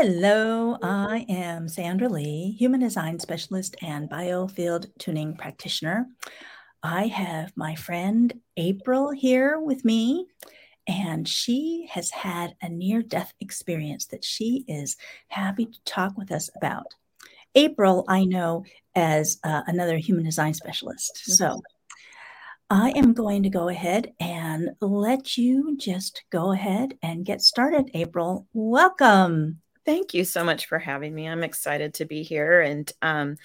Hello, I am Sandra Lee, Human Design Specialist and Biofield Tuning Practitioner. I have my friend April here with me, and she has had a near death experience that she is happy to talk with us about. April, I know as uh, another human design specialist. Mm-hmm. So I am going to go ahead and let you just go ahead and get started, April. Welcome. Thank you so much for having me. I'm excited to be here and um,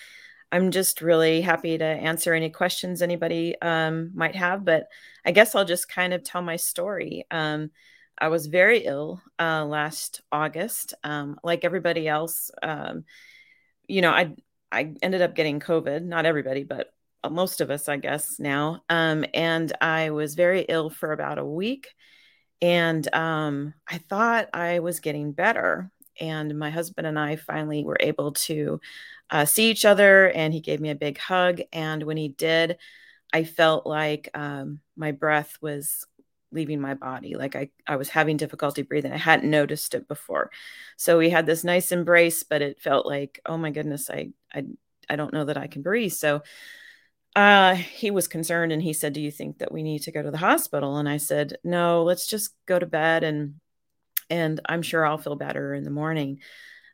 I'm just really happy to answer any questions anybody um, might have. But I guess I'll just kind of tell my story. Um, I was very ill uh, last August, um, like everybody else. Um, you know, I I ended up getting COVID. Not everybody, but most of us, I guess now. Um, and I was very ill for about a week, and um, I thought I was getting better. And my husband and I finally were able to uh, see each other, and he gave me a big hug. And when he did, I felt like um, my breath was leaving my body. Like I, I was having difficulty breathing. I hadn't noticed it before. So we had this nice embrace, but it felt like, oh my goodness, I, I, I don't know that I can breathe. So uh, he was concerned and he said, Do you think that we need to go to the hospital? And I said, No, let's just go to bed and and I'm sure I'll feel better in the morning.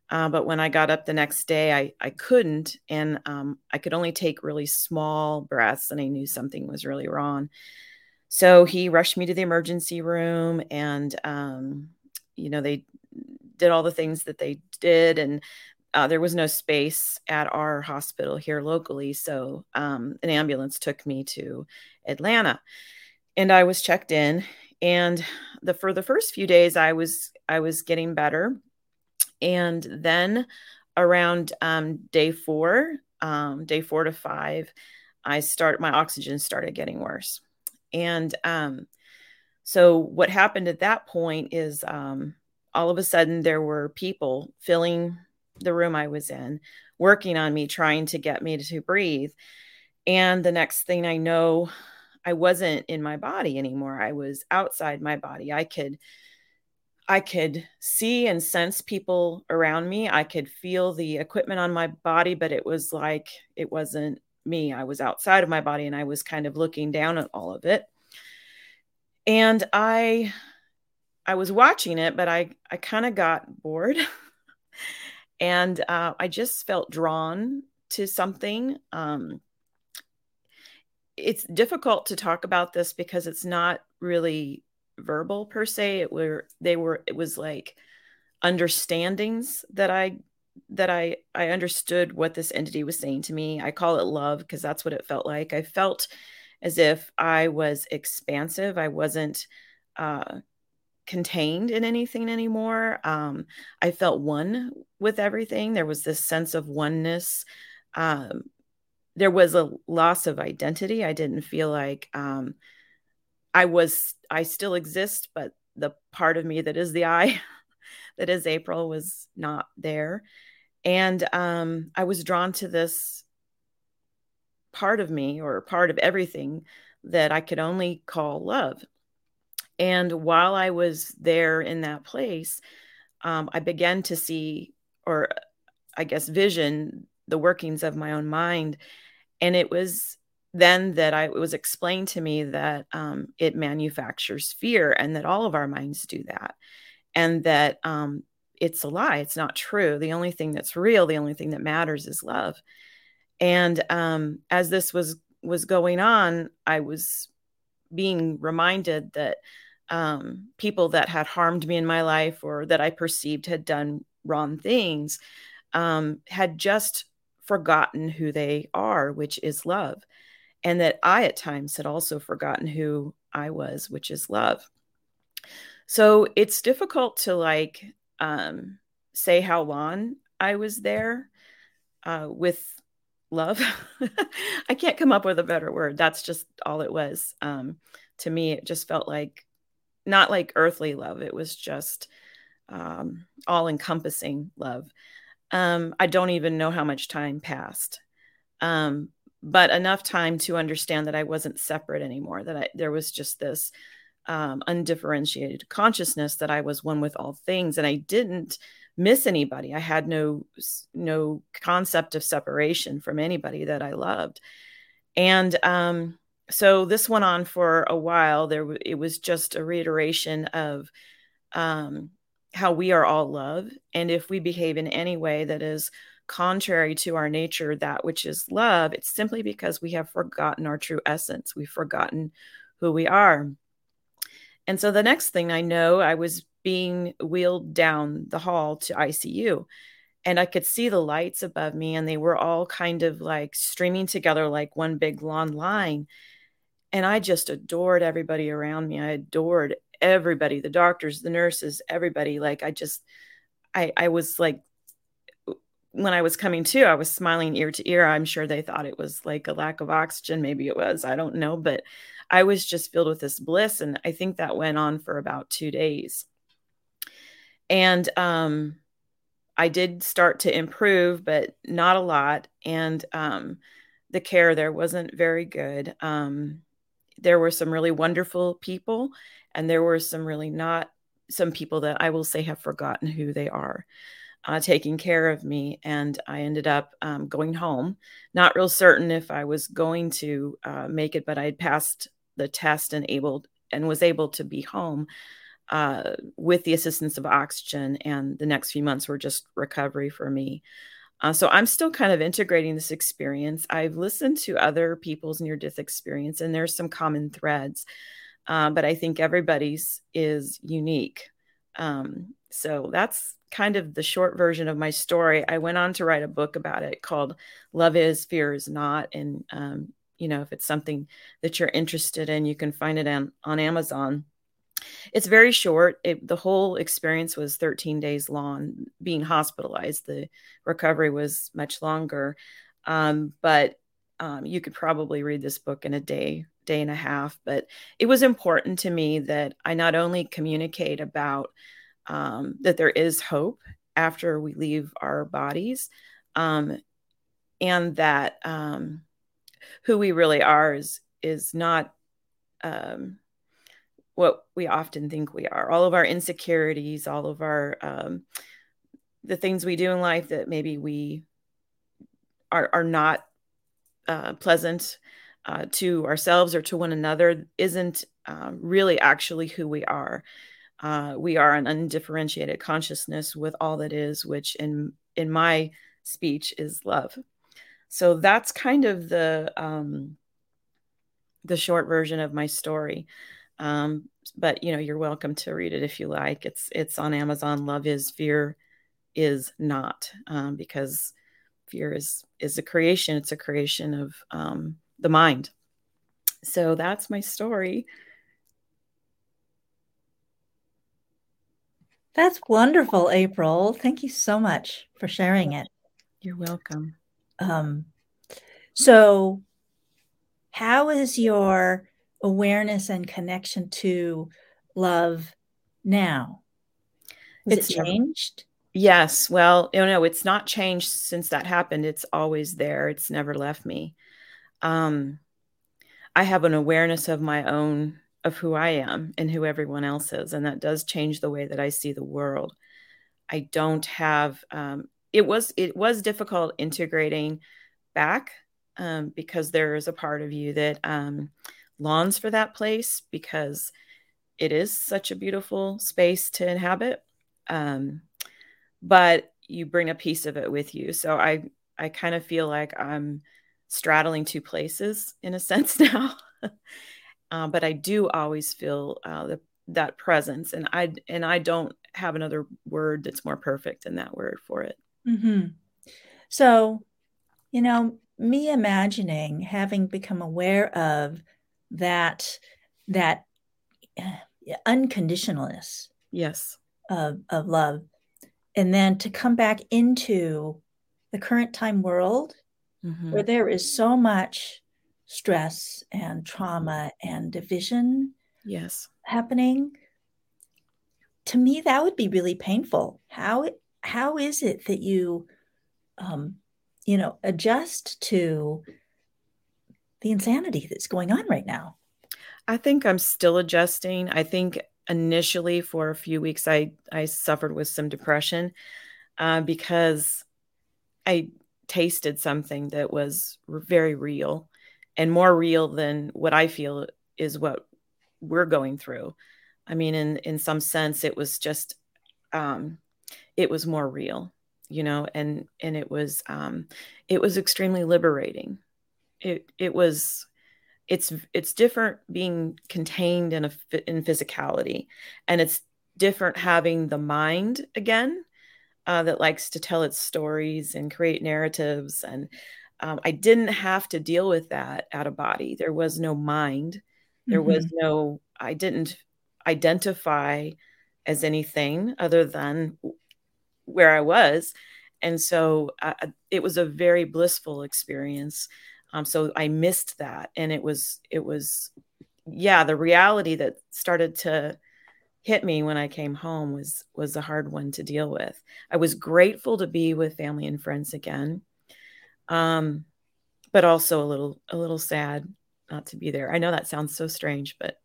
Uh, but when I got up the next day, I, I couldn't, and um, I could only take really small breaths, and I knew something was really wrong. So he rushed me to the emergency room, and um, you know they did all the things that they did, and uh, there was no space at our hospital here locally, so um, an ambulance took me to Atlanta, and I was checked in. And the for the first few days, I was I was getting better and then around um, day four, um, day four to five, I start my oxygen started getting worse. And um, so what happened at that point is um, all of a sudden there were people filling the room I was in, working on me, trying to get me to, to breathe. And the next thing I know, I wasn't in my body anymore. I was outside my body. I could I could see and sense people around me. I could feel the equipment on my body, but it was like it wasn't me. I was outside of my body and I was kind of looking down at all of it. And I I was watching it, but I I kind of got bored. and uh, I just felt drawn to something. Um, it's difficult to talk about this because it's not really verbal per se. It were they were it was like understandings that i that i i understood what this entity was saying to me. I call it love because that's what it felt like. I felt as if i was expansive. I wasn't uh contained in anything anymore. Um i felt one with everything. There was this sense of oneness um there was a loss of identity i didn't feel like um I was I still exist, but the part of me that is the I, that is April, was not there, and um, I was drawn to this part of me or part of everything that I could only call love. And while I was there in that place, um, I began to see, or I guess, vision the workings of my own mind. And it was then that I was explained to me that um, it manufactures fear and that all of our minds do that, and that um, it's a lie. It's not true. The only thing that's real, the only thing that matters, is love. And um, as this was was going on, I was being reminded that um, people that had harmed me in my life or that I perceived had done wrong things um, had just forgotten who they are, which is love and that I at times had also forgotten who I was, which is love. So it's difficult to like um, say how long I was there uh, with love. I can't come up with a better word. That's just all it was. Um, to me, it just felt like not like earthly love. It was just um, all encompassing love. Um, I don't even know how much time passed. Um, but enough time to understand that I wasn't separate anymore, that I, there was just this um, undifferentiated consciousness that I was one with all things. And I didn't miss anybody. I had no no concept of separation from anybody that I loved. And um, so this went on for a while. There it was just a reiteration of um, how we are all love, and if we behave in any way that is contrary to our nature, that which is love, it's simply because we have forgotten our true essence. We've forgotten who we are. And so the next thing I know, I was being wheeled down the hall to ICU. And I could see the lights above me, and they were all kind of like streaming together like one big long line. And I just adored everybody around me. I adored everybody the doctors, the nurses, everybody. Like, I just, I, I was like when I was coming to, I was smiling ear to ear. I'm sure they thought it was like a lack of oxygen. Maybe it was. I don't know. But I was just filled with this bliss. And I think that went on for about two days. And um, I did start to improve, but not a lot. And um, the care there wasn't very good. Um, there were some really wonderful people, and there were some really not some people that I will say have forgotten who they are uh, taking care of me. And I ended up um, going home, not real certain if I was going to uh, make it, but I had passed the test and able and was able to be home uh, with the assistance of oxygen. And the next few months were just recovery for me. Uh, so I'm still kind of integrating this experience. I've listened to other people's near death experience, and there's some common threads, uh, but I think everybody's is unique. Um, so that's kind of the short version of my story. I went on to write a book about it called Love Is, Fear Is Not. And, um, you know, if it's something that you're interested in, you can find it on, on Amazon. It's very short. It, the whole experience was 13 days long, being hospitalized. The recovery was much longer. Um, but um, you could probably read this book in a day, day and a half. But it was important to me that I not only communicate about um, that there is hope after we leave our bodies, um, and that um, who we really are is is not um, what we often think we are. All of our insecurities, all of our um, the things we do in life that maybe we are are not uh, pleasant uh, to ourselves or to one another isn't uh, really actually who we are uh, we are an undifferentiated consciousness with all that is, which in in my speech is love. So that's kind of the um, the short version of my story. Um, but you know, you're welcome to read it if you like. It's it's on Amazon. Love is fear is not um, because fear is is a creation. It's a creation of um, the mind. So that's my story. That's wonderful, April. Thank you so much for sharing it. You're welcome. Um, so, how is your awareness and connection to love now? Has it's it changed? Yes. Well, you know, it's not changed since that happened. It's always there. It's never left me. Um, I have an awareness of my own of who I am and who everyone else is. And that does change the way that I see the world. I don't have, um, it was, it was difficult integrating back um, because there is a part of you that um, longs for that place because it is such a beautiful space to inhabit. Um, but you bring a piece of it with you. So I, I kind of feel like I'm straddling two places in a sense now. uh, but I do always feel uh, the, that presence, and I and I don't have another word that's more perfect than that word for it. Mm-hmm. So, you know, me imagining having become aware of that that uh, unconditionalness, yes, of of love, and then to come back into the current time world mm-hmm. where there is so much stress and trauma and division yes. happening to me that would be really painful. How how is it that you um you know adjust to the insanity that's going on right now i think i'm still adjusting i think initially for a few weeks i i suffered with some depression uh, because I tasted something that was very real and more real than what I feel is what we're going through. I mean, in in some sense, it was just um, it was more real, you know, and and it was um, it was extremely liberating. It it was it's it's different being contained in a in physicality, and it's different having the mind again uh, that likes to tell its stories and create narratives and um, I didn't have to deal with that out of body. There was no mind. There mm-hmm. was no, I didn't identify as anything other than where I was. And so uh, it was a very blissful experience. Um, so I missed that. And it was, it was, yeah, the reality that started to hit me when I came home was, was a hard one to deal with. I was grateful to be with family and friends again um, but also a little a little sad not to be there. I know that sounds so strange, but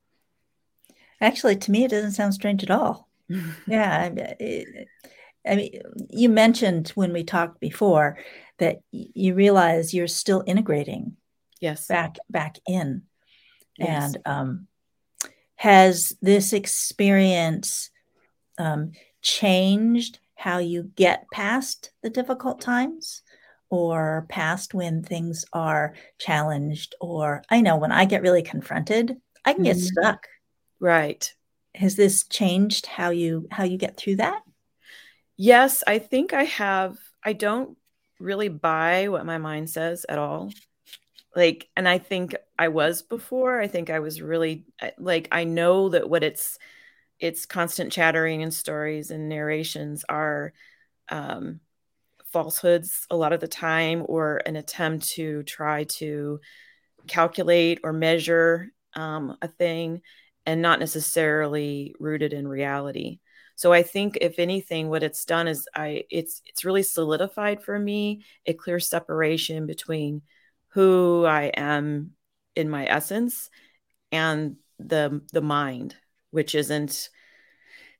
actually, to me, it doesn't sound strange at all. yeah, it, I mean, you mentioned when we talked before that you realize you're still integrating. Yes. Back back in, yes. and um, has this experience um, changed how you get past the difficult times? or past when things are challenged or i know when i get really confronted i can get mm-hmm. stuck right has this changed how you how you get through that yes i think i have i don't really buy what my mind says at all. Like and i think i was before. I think i was really like i know that what it's it's constant chattering and stories and narrations are um falsehoods a lot of the time or an attempt to try to calculate or measure um, a thing and not necessarily rooted in reality so i think if anything what it's done is i it's it's really solidified for me a clear separation between who i am in my essence and the the mind which isn't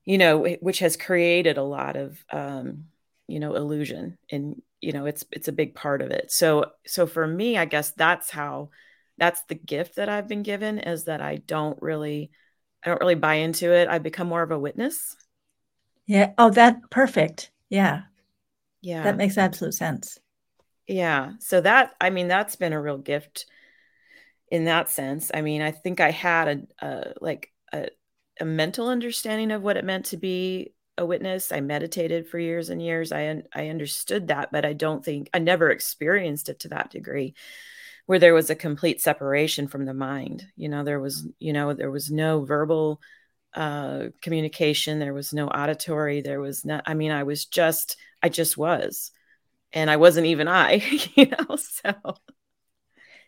you know which has created a lot of um you know illusion and you know it's it's a big part of it. So so for me i guess that's how that's the gift that i've been given is that i don't really i don't really buy into it. I become more of a witness yeah. Oh that perfect. Yeah. Yeah. That makes absolute sense. Yeah. So that i mean that's been a real gift in that sense. I mean i think i had a, a like a, a mental understanding of what it meant to be a witness. I meditated for years and years. I I understood that, but I don't think I never experienced it to that degree where there was a complete separation from the mind. You know, there was, you know, there was no verbal uh communication, there was no auditory, there was not I mean, I was just I just was. And I wasn't even I, you know, so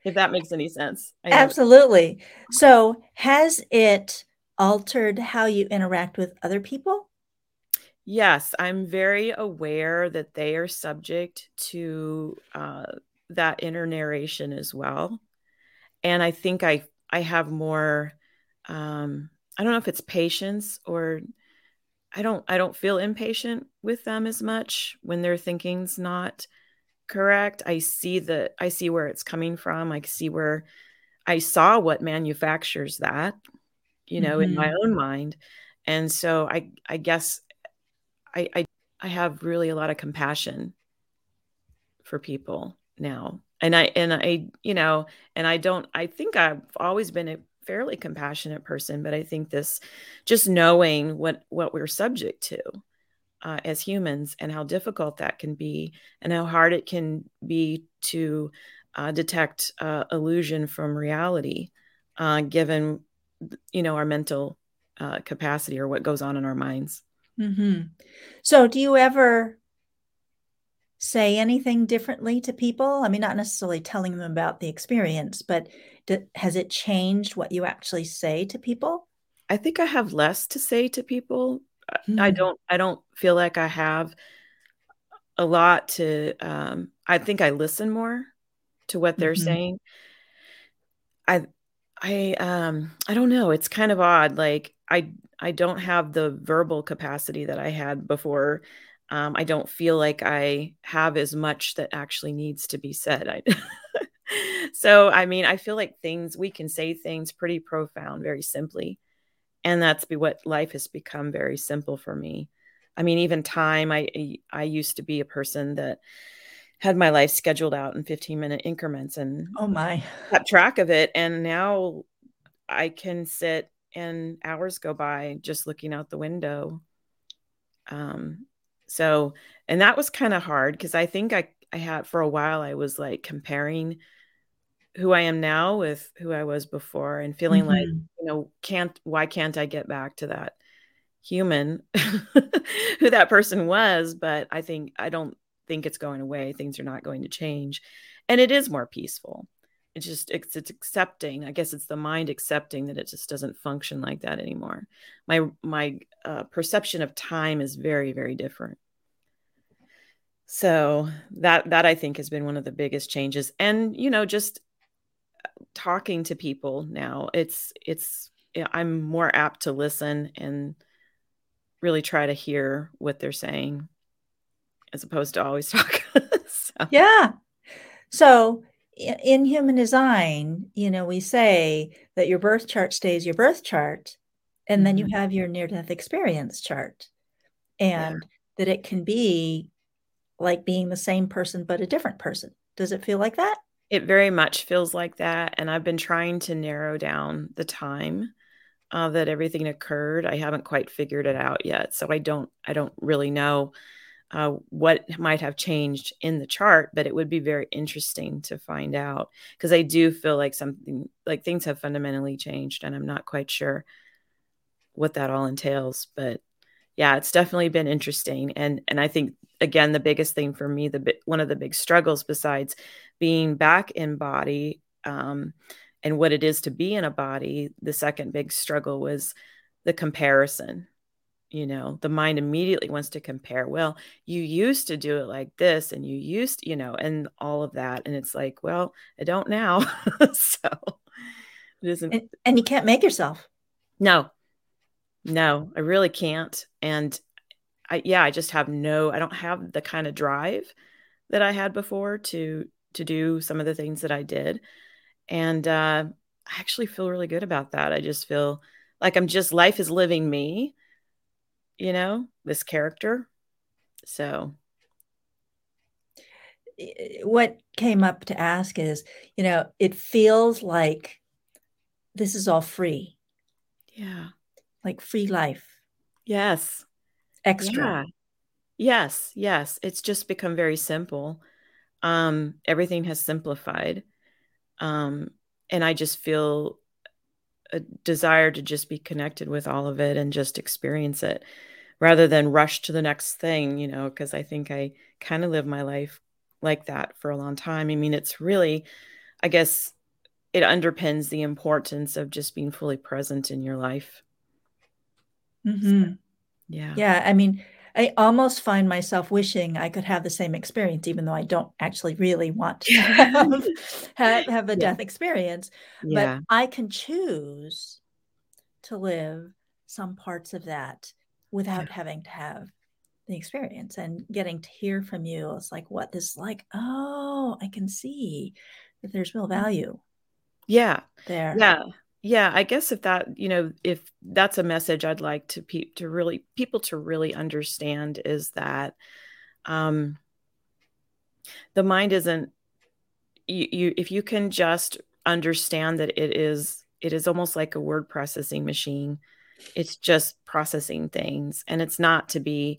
if that makes any sense. Absolutely. So, has it altered how you interact with other people? Yes, I'm very aware that they are subject to uh, that inner narration as well, and I think I I have more. Um, I don't know if it's patience or I don't I don't feel impatient with them as much when their thinking's not correct. I see the I see where it's coming from. I see where I saw what manufactures that, you know, mm-hmm. in my mm-hmm. own mind. And so I I guess I, I I have really a lot of compassion for people now. And I and I you know, and I don't I think I've always been a fairly compassionate person, but I think this just knowing what what we're subject to uh, as humans and how difficult that can be and how hard it can be to uh, detect uh, illusion from reality uh, given you know our mental uh, capacity or what goes on in our minds Mm-hmm. So, do you ever say anything differently to people? I mean, not necessarily telling them about the experience, but do, has it changed what you actually say to people? I think I have less to say to people. Mm-hmm. I hmm. don't. I don't feel like I have a lot to. Um, I think I listen more to what they're mm-hmm. saying. I, I, um, I don't know. It's kind of odd. Like I I don't have the verbal capacity that I had before. um, I don't feel like I have as much that actually needs to be said. I, so, I mean, I feel like things we can say things pretty profound, very simply, and that's be what life has become very simple for me. I mean, even time. I I used to be a person that had my life scheduled out in 15 minute increments and oh my kept track of it and now i can sit and hours go by just looking out the window um so and that was kind of hard because i think i i had for a while i was like comparing who i am now with who i was before and feeling mm-hmm. like you know can't why can't i get back to that human who that person was? But i think i don't think it's going away. Things are not going to change. And it is more peaceful. It's just it's, it's accepting. I guess it's the mind accepting that it just doesn't function like that anymore. My my uh, perception of time is very very different. So that that i think has been one of the biggest changes. And you know just talking to people now it's it's i'm more apt to listen and really try to hear what they're saying as opposed to always talk so. yeah so in human design you know we say that your birth chart stays your birth chart and mm-hmm. then you mm-hmm. have your near death experience chart and yeah. that it can be like being the same person but a different person. Does it feel like that? It very much feels like that. And I've been trying to narrow down the time uh, that everything occurred. I haven't quite figured it out yet. So I don't, I don't really know uh, what might have changed in the chart, but it would be very interesting to find out because I do feel like something like things have fundamentally changed and I'm not quite sure what that all entails. But yeah, it's definitely been interesting. And, and I think again, the biggest thing for me, the one of the big struggles besides being back in body um, and what it is to be in a body, the second big struggle was the comparison. You know, the mind immediately wants to compare. Well, you used to do it like this, and you used, you know, and all of that. And it's like, well, I don't now. so it isn't. And, and you can't make yourself. No, no, I really can't. And I yeah, I just have no I don't have the kind of drive that I had before to to do some of the things that I did. And uh I actually feel really good about that. I just feel like I'm just life is living me, you know, this character. So what came up to ask is, you know, it feels like this is all free. Yeah. Like free life. Yes extra. Yeah. Yes, yes. It's just become very simple. Um, everything has simplified. Um, and I just feel a desire to just be connected with all of it and just experience it rather than rush to the next thing, you know, because I think I kind of live my life like that for a long time. I mean, it's really, I guess, it underpins the importance of just being fully present in your life. Mm-hmm. So, yeah. Yeah. I mean, I almost find myself wishing I could have the same experience, even though I don't actually really want to have, have, have, a yeah. death experience. Yeah. But I can choose to live some parts of that without yeah. having to have the experience and getting to hear from you. It's like, what this is like? Oh, I can see that there's real mm. value. Yeah. There. Yeah yeah i guess if that you know if that's a message i'd like to pe- to really people to really understand is that um the mind isn't you, you if you can just understand that it is it is almost like a word processing machine it's just processing things and it's not to be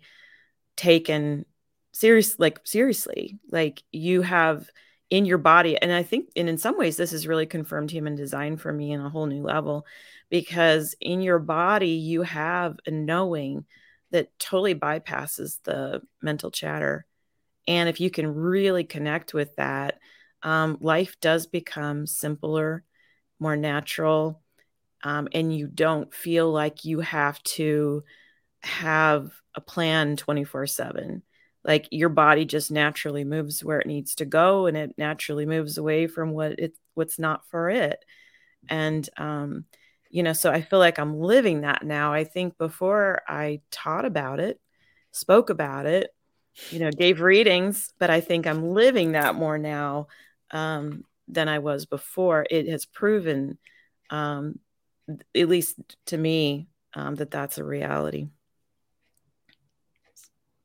taken serious like seriously like you have in your body and i think and in some ways this has really confirmed human design for me in a whole new level because in your body you have a knowing that totally bypasses the mental chatter and if you can really connect with that um, life does become simpler more natural um, and you don't feel like you have to have a plan 24 7 like your body just naturally moves where it needs to go and it naturally moves away from what it what's not for it and um you know so i feel like i'm living that now i think before i taught about it spoke about it you know, gave readings, but I think I'm living that more now um, than I was before. It has proven, um, at least to me, um, that that's a reality.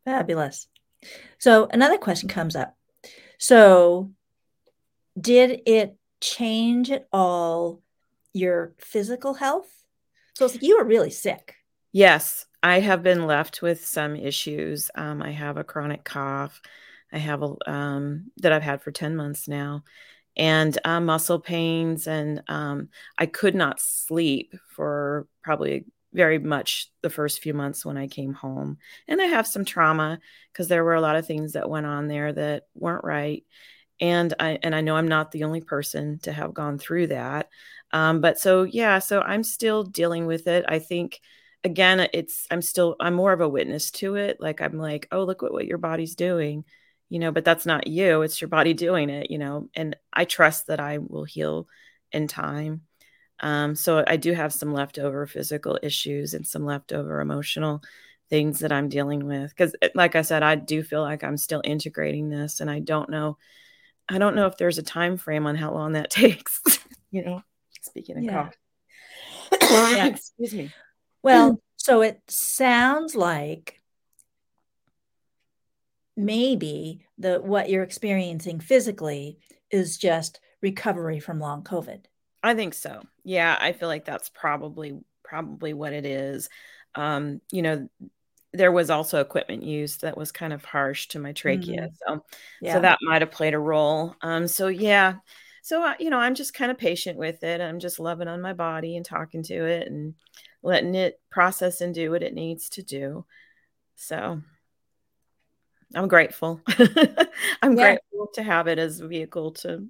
Fabulous. So another question comes up. So, did it change at all your physical health? So it's like you were really sick. Yes, I have been left with some issues. Um, I have a chronic cough. I have a um, that I've had for ten months now, and uh, muscle pains, and um, I could not sleep for probably very much the first few months when I came home. And I have some trauma because there were a lot of things that went on there that weren't right. And I and I know I'm not the only person to have gone through that. Um, but so yeah, so I'm still dealing with it. I think again, it's I'm still I'm more of a witness to it. Like I'm like, oh, look what, what your body's doing, you know, but that's not you. It's your body doing it, you know. And I trust that I will heal in time. Um, so I do have some leftover physical issues and some leftover emotional things that I'm dealing with. Because, eh, like I said, I do feel like I'm still integrating this, and I don't know, I don't know if there's a time frame on how long that takes. you know, speaking of yeah. cough. yeah. Excuse me. Well, so it sounds like maybe the what you're experiencing physically is just recovery from long COVID. I think so. Yeah, I feel like that's probably probably what it is. Um, you know, there was also equipment used that was kind of harsh to my trachea, mm. so yeah. so that might have played a role. Um, so yeah, so uh, you know, I'm just kind of patient with it. I'm just loving on my body and talking to it and letting it process and do what it needs to do. So I'm grateful. I'm yeah. grateful to have it as a vehicle to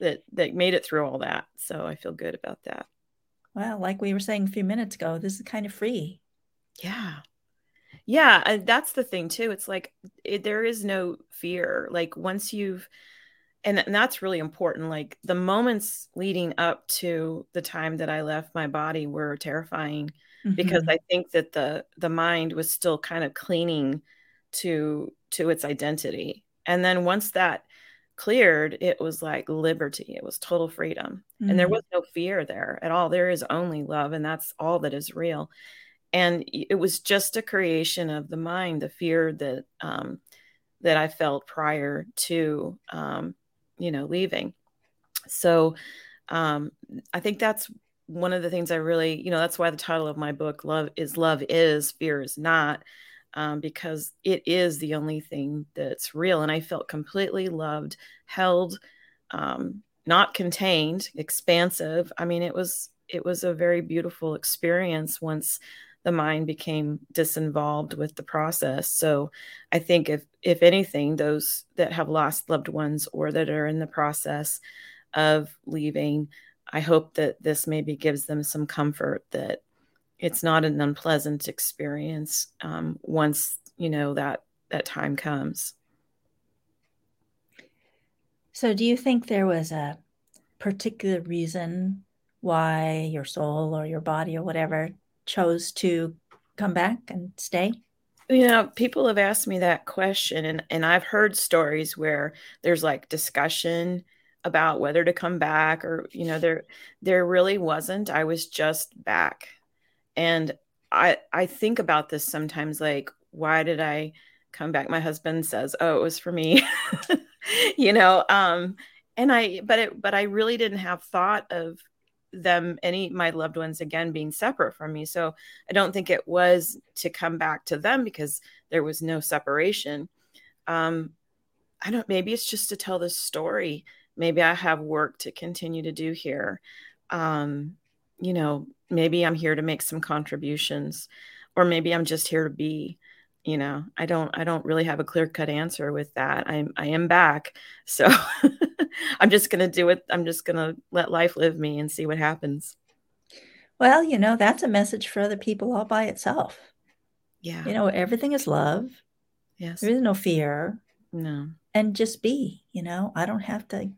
that that made it through all that. So I feel good about that. Well, like we were saying a few minutes ago, this is kind of free. Yeah. Yeah, that's the thing too. It's like it, there is no fear. Like once you've and, and that's really important. Like the moments leading up to the time that I left my body were terrifying mm-hmm. because I think that the the mind was still kind of cleaning to to its identity. And then once that cleared, it was like liberty. It was total freedom. Mm-hmm. And there mm-hmm. was no fear there at all. There is only love, and that's all that is real. And it was just a creation of the mind, the fear that um, that I felt prior to um, you know leaving. So um, I think that's one of the things I really, you know, that's why the title of my book, Love is Love is, Fear is Not um, because it is the only thing that's real. And I felt completely loved, held, um, not contained, expansive. I mean, it was it was a very beautiful experience once the mind became disinvolved with the process. So I think if if anything, those that have lost loved ones or that are in the process of leaving, I hope that this maybe gives them some comfort that it's not an unpleasant experience um, once you know that that time comes. So do you think there was a particular reason why your soul or your body or whatever chose to come back and stay? You know people have asked me that question and and i've heard stories where there's like discussion about whether to come back or you know there there really wasn't. I was just back and i i think about this sometimes like why did i come back? My husband says oh it was for me. You know um and i but it but i really didn't have thought of them any my loved ones again being separate from me. So i don't think it was to come back to them because there was no separation. Um i don't maybe it's just to tell this story. Maybe i have work to continue to do here. Um you know maybe i'm here to make some contributions or maybe i'm just here to be you know i don't i don't really have a clear cut answer with that. I'm i am back. So i'm just going to do it i'm just going to let life live me and see what happens. Well you know that's a message for other people all by itself. Yeah. You know everything is love. Yes. There is no fear. No. And just be you know i don't have to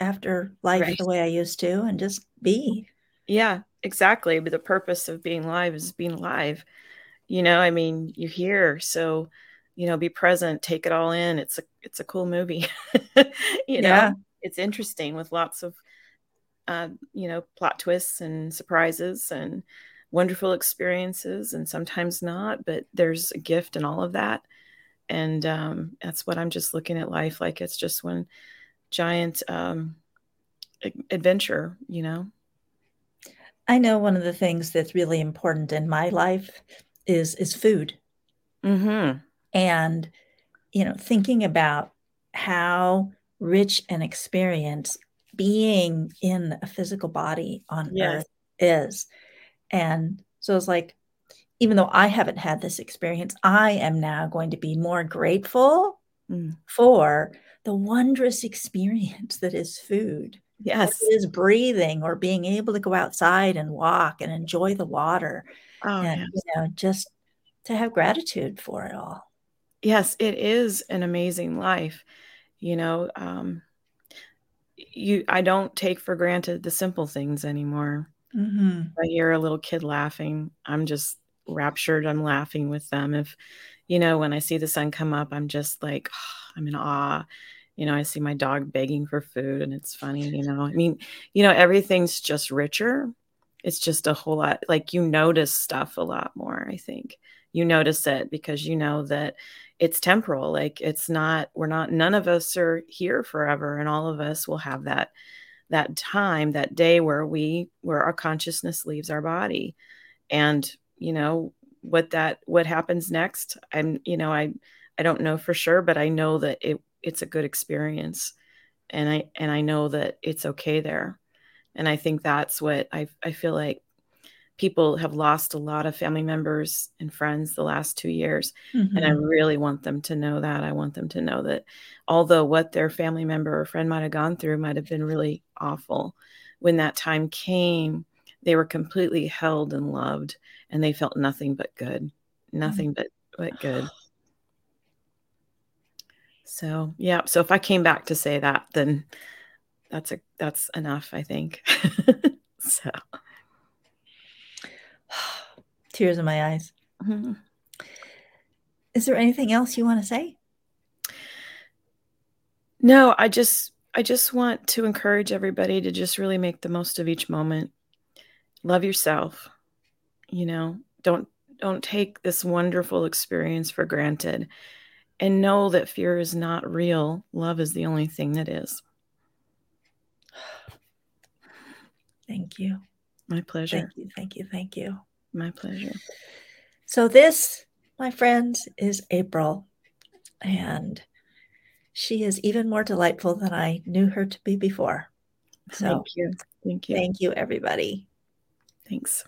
after life right. the way i used to and just be. Yeah exactly but the purpose of being live is being live you know i mean you're here so you know, be present, take it all in. It's a it's a cool movie. you know, Yeah. it's interesting with lots of uh, you know, plot twists and surprises and wonderful experiences and sometimes not, but there's a gift in all of that. And um, that's what I'm just looking at life like it's just one giant um, adventure, you know. I know one of the things that's really important in my life is is food. Mm-hmm. and you know thinking about how rich an experience being in a physical body on Yes. earth is and so it's like even though i haven't had this experience i am now going to be more grateful Mm. for the wondrous experience that is food Yes. is breathing or being able to go outside and walk and enjoy the water Oh, and yes. you know just to have gratitude for it all Yes, it is an amazing life. You know, um, you I don't take for granted the simple things anymore. hmm I hear a little kid laughing, I'm just raptured. I'm laughing with them. If, you know, when I see the sun come up, I'm just like, I'm in awe. You know, I see my dog begging for food and it's funny, you know. I mean, you know, everything's just richer. It's just a whole lot like you notice stuff a lot more, I think. You notice it because you know that it's temporal. Like it's not, we're not, none of us are here forever, and all of us will have that that time that day where we where our consciousness leaves our body and you know what that what happens next i'm you know i i don't know for sure but i know that it it's a good experience and i and i know that it's okay there and i think that's what i i feel like people have lost a lot of family members and friends the last 2 years and I Mhm. really want them to know that. I want them to know that although what their family member or friend might have gone through might have been really awful, when that time came, they were completely held and loved and they felt nothing but good. Nothing but but good. So, yeah, so if I came back to say that, then that's a that's enough, I think. so, Tears in my eyes. mhm. Is there anything else you want to say? No, I just I just want to encourage everybody to just really make the most of each moment. Love yourself. You know, don't don't take this wonderful experience for granted and know that fear is not real. Love is the only thing that is. Thank you. My pleasure. Thank you. Thank you. Thank you. My pleasure. So, this, my friends, is April. And she is even more delightful than I knew her to be before. So, Thank you. Thank you. thank you, everybody. Thanks.